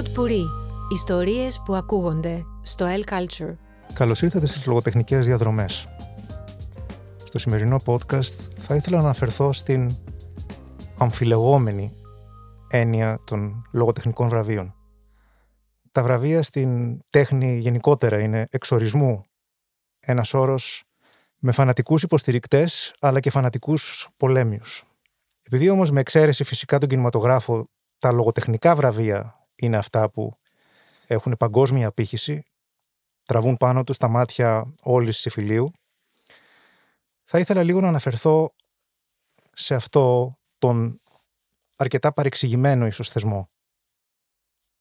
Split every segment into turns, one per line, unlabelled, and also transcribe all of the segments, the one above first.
Pod Puri. Ιστορίες που ακούγονται στο El Culture.
Καλώς ήρθατε στις λογοτεχνικές διαδρομές. Στο σημερινό podcast θα ήθελα να αναφερθώ στην αμφιλεγόμενη έννοια των λογοτεχνικών βραβείων. Τα βραβεία στην τέχνη γενικότερα είναι εξορισμού ένας όρος με φανατικούς υποστηρικτές αλλά και φανατικούς πολέμιους. Επειδή όμως με εξαίρεση φυσικά τον κινηματογράφο τα λογοτεχνικά βραβεία είναι αυτά που έχουν παγκόσμια απήχηση, τραβούν πάνω τους τα μάτια όλης της εφηλίου, θα ήθελα λίγο να αναφερθώ σε αυτό τον αρκετά παρεξηγημένο ίσως θεσμό.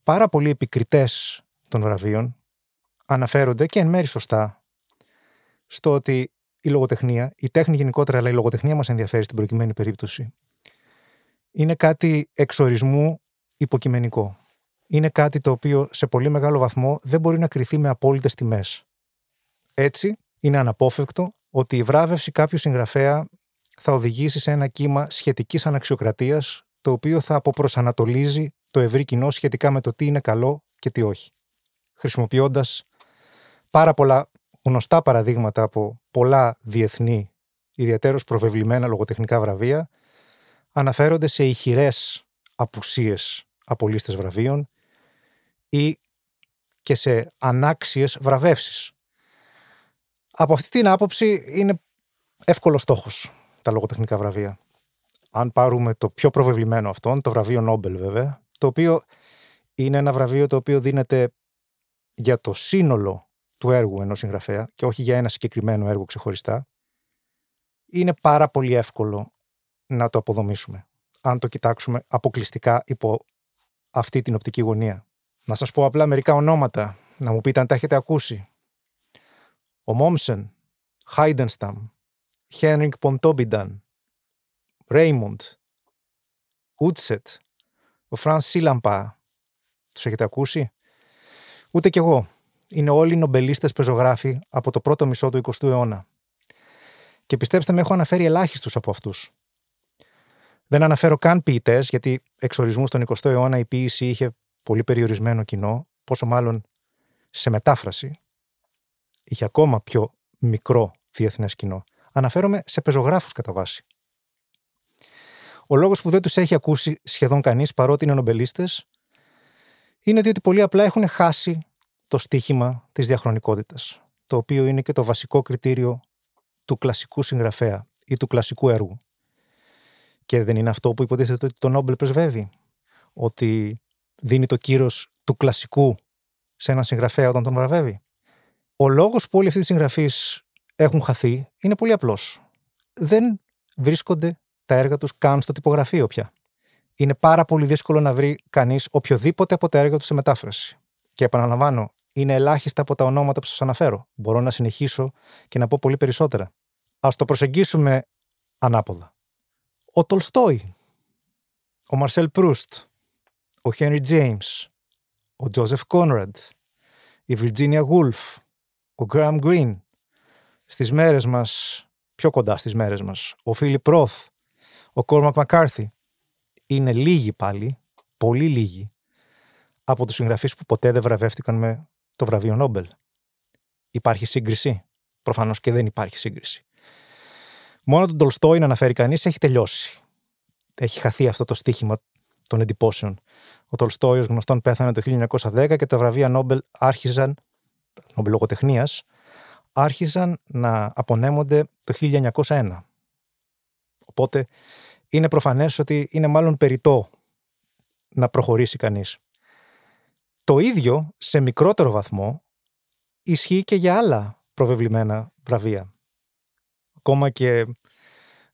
Πάρα πολλοί επικριτές των βραβείων αναφέρονται και εν μέρει σωστά στο ότι η λογοτεχνία, η τέχνη γενικότερα, αλλά η λογοτεχνία μας ενδιαφέρει στην προκειμένη περίπτωση, είναι κάτι εξορισμού υποκειμενικό. Είναι κάτι το οποίο σε πολύ μεγάλο βαθμό δεν μπορεί να κριθεί με απόλυτες τιμές. Έτσι, είναι αναπόφευκτο ότι η βράβευση κάποιου συγγραφέα θα οδηγήσει σε ένα κύμα σχετικής αναξιοκρατίας το οποίο θα αποπροσανατολίζει το ευρύ κοινό σχετικά με το τι είναι καλό και τι όχι. Χρησιμοποιώντας πάρα πολλά γνωστά παραδείγματα από πολλά διεθνή, ιδιαίτερως προβεβλημένα λογοτεχνικά βραβεία, αναφέρονται σε ηχηρές απουσίες από λίστες βραβείων ή και σε ανάξιες βραβεύσεις. Από αυτή την άποψη είναι εύκολος στόχος τα λογοτεχνικά βραβεία. Αν πάρουμε το πιο προβεβλημένο αυτόν, το βραβείο Νόμπελ βέβαια, το οποίο είναι ένα βραβείο το οποίο δίνεται για το σύνολο του έργου ενός συγγραφέα και όχι για ένα συγκεκριμένο έργο ξεχωριστά, είναι πάρα πολύ εύκολο να το αποδομήσουμε, αν το κοιτάξουμε αποκλειστικά υπό αυτή την οπτική γωνία. Να σας πω απλά μερικά ονόματα, να μου πείτε αν τα έχετε ακούσει. Ο Μόμσεν, Χάιντενσταμ, Χένρικ Ποντόμπινταν, Ρέιμοντ, Ούτσετ, ο Φρανς Σίλανπα. Τους έχετε ακούσει; Ούτε κι εγώ. Είναι όλοι νομπελίστες πεζογράφοι από το πρώτο μισό του 20ου αιώνα. Και πιστέψτε με, έχω αναφέρει ελάχιστους από αυτούς. Δεν αναφέρω καν ποιητές, γιατί εξ ορισμού στον 20ο αιώνα η ποίηση είχε πολύ περιορισμένο κοινό, πόσο μάλλον σε μετάφραση είχε ακόμα πιο μικρό διεθνές κοινό. Αναφέρομαι σε πεζογράφους κατά βάση. Ο λόγος που δεν τους έχει ακούσει σχεδόν κανείς παρότι είναι νομπελίστες, είναι διότι πολύ απλά έχουν χάσει το στίχημα της διαχρονικότητας, το οποίο είναι και το βασικό κριτήριο του κλασικού συγγραφέα ή του κλασικού έργου. Και δεν είναι αυτό που υποτίθεται ότι το Νόμπελ πρεσβεύει. Ότι δίνει το κύρος του κλασικού σε έναν συγγραφέα όταν τον βραβεύει. Ο λόγος που όλοι αυτοί οι συγγραφείς έχουν χαθεί είναι πολύ απλός. Δεν βρίσκονται τα έργα τους καν στο τυπογραφείο πια. Είναι πάρα πολύ δύσκολο να βρει κανείς οποιοδήποτε από τα έργα τους σε μετάφραση. Και επαναλαμβάνω, είναι ελάχιστα από τα ονόματα που σας αναφέρω. Μπορώ να συνεχίσω και να πω πολύ περισσότερα. Ας το προσεγγίσουμε ανάποδα ο Τολστόι, ο Μαρσέλ Προύστ, ο Χένρι Τζέιμς, ο Τζόζεφ Κόνραντ, η Βιρτζίνια Γούλφ, ο Γκραμ Γκριν, στις μέρες μας, πιο κοντά στις μέρες μας, ο Φίλιπ Ρόθ, ο Κόρμακ Μακάρθι. Είναι λίγοι πάλι, πολύ λίγοι, από τους συγγραφείς που ποτέ δεν βραβεύτηκαν με το βραβείο Νόμπελ. Υπάρχει σύγκριση; Προφανώς και δεν υπάρχει σύγκριση. Μόνο τον Τολστόι να αναφέρει κανείς έχει τελειώσει. Έχει χαθεί αυτό το στίχημα των εντυπώσεων. Ο Τολστόι, ω γνωστόν, πέθανε το 1910 και τα βραβεία Νόμπελ άρχιζαν, Νόμπελ λογοτεχνίας, άρχιζαν να απονέμονται το 1901. Οπότε είναι προφανές ότι είναι μάλλον περιττό να προχωρήσει κανείς. Το ίδιο, σε μικρότερο βαθμό, ισχύει και για άλλα προβεβλημένα βραβεία ακόμα και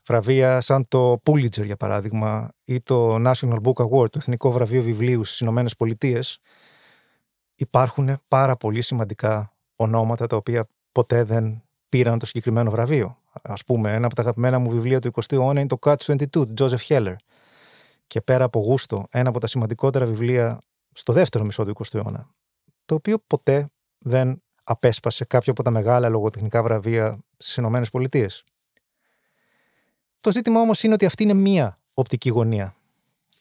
βραβεία σαν το Pulitzer για παράδειγμα ή το National Book Award, το Εθνικό Βραβείο Βιβλίου στις Ηνωμένες Πολιτείες, υπάρχουν πάρα πολύ σημαντικά ονόματα τα οποία ποτέ δεν πήραν το συγκεκριμένο βραβείο. Ας πούμε, ένα από τα αγαπημένα μου βιβλία του 20ου αιώνα είναι το Catch 22 του Joseph Heller. Και πέρα από γούστο, ένα από τα σημαντικότερα βιβλία στο δεύτερο μισό του 20ου αιώνα, το οποίο ποτέ δεν απέσπασε κάποιο από τα μεγάλα λογοτεχνικά βραβεία στις Ηνωμένες Πολιτείες. Το ζήτημα όμως είναι ότι αυτή είναι μία οπτική γωνία.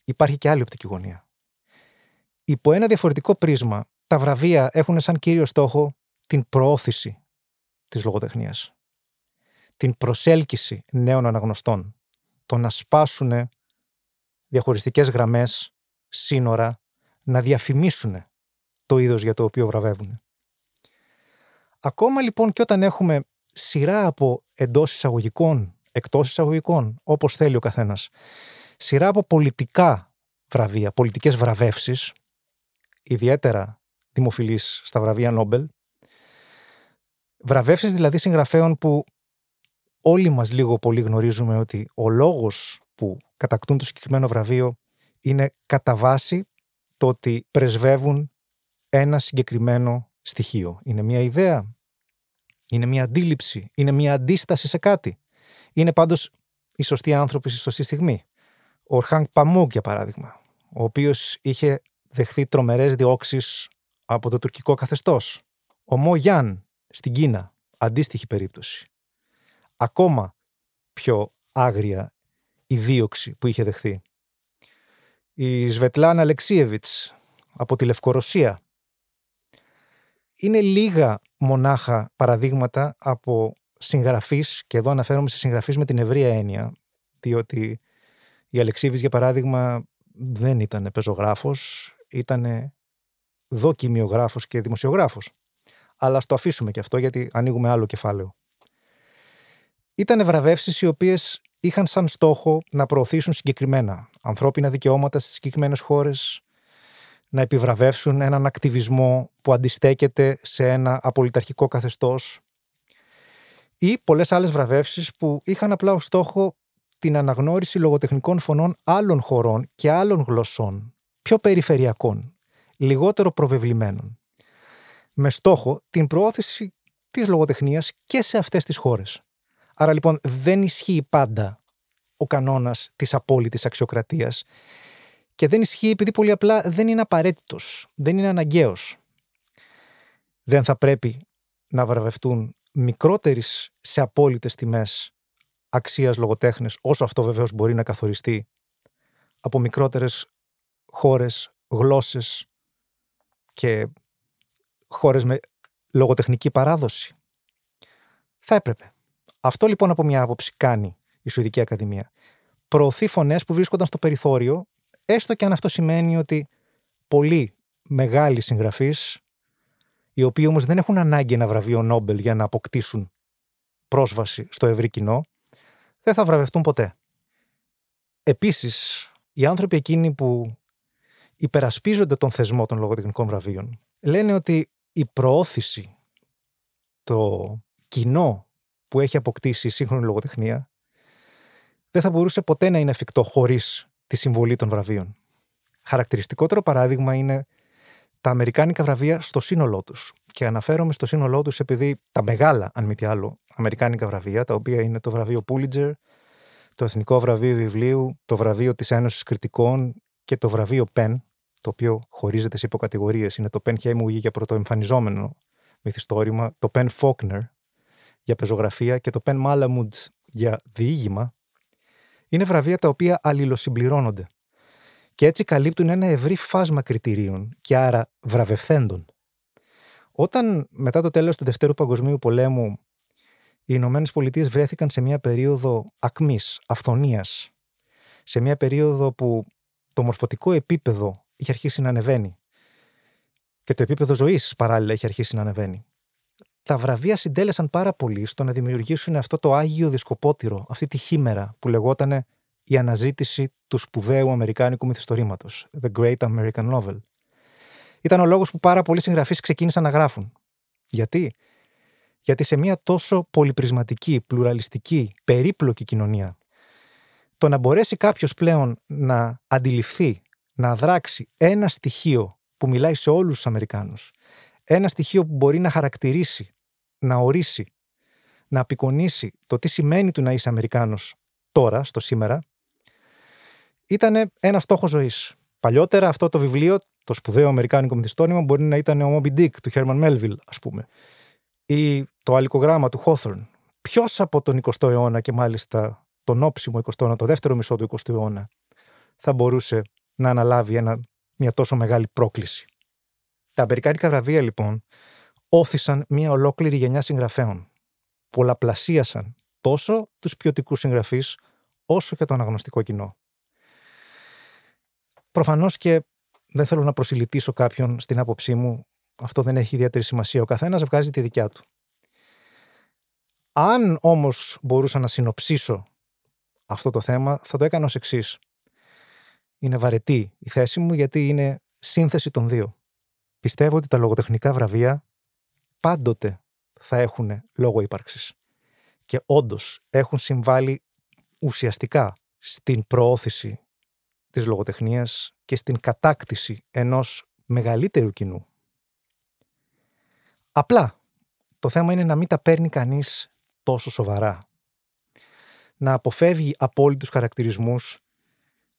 Υπάρχει και άλλη οπτική γωνία. υπό ένα διαφορετικό πρίσμα, τα βραβεία έχουν σαν κύριο στόχο την προώθηση της λογοτεχνίας. Την προσέλκυση νέων αναγνωστών. Το να σπάσουν διαχωριστικές γραμμές, σύνορα, να διαφημίσουν το είδος για το οποίο βραβεύουν. Ακόμα λοιπόν και όταν έχουμε σειρά από εντός εισαγωγικών, εκτός εισαγωγικών, όπως θέλει ο καθένας, σειρά από πολιτικά βραβεία, πολιτικές βραβεύσεις, ιδιαίτερα δημοφιλείς στα βραβεία Νόμπελ, βραβεύσεις δηλαδή συγγραφέων που όλοι μας λίγο πολύ γνωρίζουμε ότι ο λόγος που κατακτούν το συγκεκριμένο βραβείο είναι κατά βάση το ότι πρεσβεύουν ένα συγκεκριμένο στοιχείο. Είναι μια ιδέα, είναι μια αντίληψη, είναι μια αντίσταση σε κάτι. Είναι πάντως οι σωστοί άνθρωποι στη σωστή στιγμή. Ο Ορχάνγκ Παμούγκ, για παράδειγμα, ο οποίος είχε δεχθεί τρομερές διώξεις από το τουρκικό καθεστώς. Ο Μο Γιάν στην Κίνα, αντίστοιχη περίπτωση. Ακόμα πιο άγρια η δίωξη που είχε δεχθεί. Η Σβετλάνα Αλεξίεβιτς από τη Λευκορωσία. Είναι λίγα μονάχα παραδείγματα από συγγραφείς, και εδώ αναφέρομαι σε συγγραφείς με την ευρία έννοια, διότι η Αλεξίβης, για παράδειγμα, δεν ήταν πεζογράφος, ήταν δοκιμιογράφος και δημοσιογράφος. Αλλά ας το αφήσουμε και αυτό γιατί ανοίγουμε άλλο κεφάλαιο. Ήταν βραβεύσεις οι οποίες είχαν σαν στόχο να προωθήσουν συγκεκριμένα ανθρώπινα δικαιώματα στις συγκεκριμένες χώρες, να επιβραβεύσουν έναν ακτιβισμό που αντιστέκεται σε ένα απολυταρχικό καθεστώς ή πολλές άλλες βραβεύσεις που είχαν απλά ως στόχο την αναγνώριση λογοτεχνικών φωνών άλλων χωρών και άλλων γλωσσών, πιο περιφερειακών, λιγότερο προβεβλημένων, με στόχο την προώθηση της λογοτεχνίας και σε αυτές τις χώρες. Άρα λοιπόν δεν ισχύει πάντα ο κανόνας της απόλυτης αξιοκρατίας και δεν ισχύει επειδή πολύ απλά δεν είναι απαραίτητος, δεν είναι αναγκαίος. Δεν θα πρέπει να βραβευτούν μικρότερης σε απόλυτες τιμές αξίας λογοτέχνες, όσο αυτό βεβαίως μπορεί να καθοριστεί από μικρότερες χώρες, γλώσσες και χώρες με λογοτεχνική παράδοση. Θα έπρεπε. Αυτό λοιπόν από μια άποψη κάνει η Σουηδική Ακαδημία. Προωθεί φωνές που βρίσκονταν στο περιθώριο, έστω και αν αυτό σημαίνει ότι πολλοί μεγάλοι συγγραφείς, οι οποίοι όμως δεν έχουν ανάγκη ένα βραβείο Νόμπελ για να αποκτήσουν πρόσβαση στο ευρύ κοινό, δεν θα βραβευτούν ποτέ. Επίσης, οι άνθρωποι εκείνοι που υπερασπίζονται τον θεσμό των λογοτεχνικών βραβείων λένε ότι η προώθηση, το κοινό που έχει αποκτήσει η σύγχρονη λογοτεχνία δεν θα μπορούσε ποτέ να είναι εφικτό χωρίς τη συμβολή των βραβείων. Χαρακτηριστικότερο παράδειγμα είναι τα Αμερικάνικα βραβεία στο σύνολό τους. Και αναφέρομαι στο σύνολό τους επειδή τα μεγάλα, αν μη τι άλλο, Αμερικάνικα βραβεία, τα οποία είναι το βραβείο Pulitzer, το Εθνικό Βραβείο Βιβλίου, το βραβείο της Ένωσης Κριτικών και το βραβείο Penn, το οποίο χωρίζεται σε υποκατηγορίες. Είναι το Penn Hemingway για πρωτοεμφανιζόμενο μυθιστόρημα, το Penn Faulkner για πεζογραφία και το Penn Malamud για διήγημα, είναι βραβεία τα οποία αλληλοσυμπληρώνονται και έτσι καλύπτουν ένα ευρύ φάσμα κριτηρίων και άρα βραβευθέντων. Όταν μετά το τέλος του Δευτέρου Παγκοσμίου Πολέμου οι Ηνωμένες Πολιτείες βρέθηκαν σε μια περίοδο ακμής, αυθονίας, σε μια περίοδο που το μορφωτικό επίπεδο είχε αρχίσει να ανεβαίνει και το επίπεδο ζωής παράλληλα είχε αρχίσει να ανεβαίνει τα βραβεία συντέλεσαν πάρα πολύ στο να δημιουργήσουν αυτό το άγιο δισκοπότηρο, αυτή τη χήμερα που λεγόταν η αναζήτηση του σπουδαίου Αμερικάνικου μυθιστορήματος, The Great American Novel. Ήταν ο λόγος που πάρα πολλοί συγγραφείς ξεκίνησαν να γράφουν. Γιατί; Γιατί σε μια τόσο πολυπρισματική, πλουραλιστική, περίπλοκη κοινωνία, το να μπορέσει κάποιος πλέον να αντιληφθεί, να δράξει ένα στοιχείο που μιλάει σε όλους τους Αμερικάνους, ένα στοιχείο που μπορεί να χαρακτηρίσει να ορίσει, να απεικονίσει το τι σημαίνει του να είσαι Αμερικάνος τώρα, στο σήμερα, ήταν ένα στόχος ζωής. Παλιότερα αυτό το βιβλίο, το σπουδαίο Αμερικάνικο μυθιστόρημα, μπορεί να ήταν ο Moby Dick του Herman Melville, ας πούμε, ή το αλικογράμμα του Hawthorne. Ποιος από τον 20ο αιώνα και μάλιστα τον όψιμο 20ο αιώνα, το δεύτερο μισό του 20ου αιώνα, θα μπορούσε να αναλάβει ένα μια τόσο μεγάλη πρόκληση; Τα Αμερικάνικα βραβεία, λοιπόν, όθησαν μια ολόκληρη γενιά συγγραφέων. Πολλαπλασίασαν τόσο τους ποιοτικούς συγγραφείς, όσο και το αναγνωστικό κοινό. Προφανώς και δεν θέλω να προσιλητήσω κάποιον στην άποψή μου, αυτό δεν έχει ιδιαίτερη σημασία. Ο καθένας βγάζει τη δικιά του. Αν όμως μπορούσα να συνοψίσω αυτό το θέμα, θα το έκανα ως εξής. Είναι βαρετή η θέση μου γιατί είναι σύνθεση των δύο. Πιστεύω ότι τα λογοτεχνικά βραβεία πάντοτε θα έχουν λόγο ύπαρξης. Και όντως έχουν συμβάλει ουσιαστικά στην προώθηση της λογοτεχνίας και στην κατάκτηση ενός μεγαλύτερου κοινού. Απλά το θέμα είναι να μην τα παίρνει κανείς τόσο σοβαρά. Να αποφεύγει απόλυτους χαρακτηρισμούς,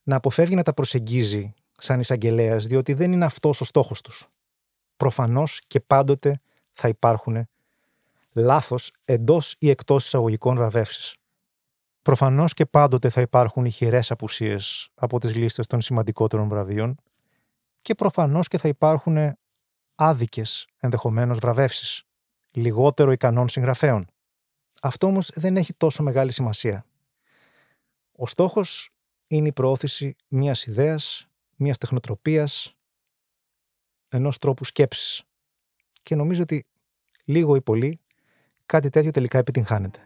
να αποφεύγει να τα προσεγγίζει σαν εισαγγελέας, διότι δεν είναι αυτός ο στόχος τους. Προφανώς και πάντοτε θα υπάρχουν λάθος εντός ή εκτός εισαγωγικών βραβεύσεις. Προφανώς και πάντοτε θα υπάρχουν ηχηρές απουσίες από τις λίστες των σημαντικότερων βραβείων και προφανώς και θα υπάρχουν άδικες ενδεχομένως βραβεύσεις, λιγότερο ικανών συγγραφέων. Αυτό όμως δεν έχει τόσο μεγάλη σημασία. Ο στόχος είναι η προώθηση μιας ιδέας, μιας τεχνοτροπίας, ενός τρόπου σκέψης. Και νομίζω ότι λίγο ή πολύ κάτι τέτοιο τελικά επιτυγχάνεται.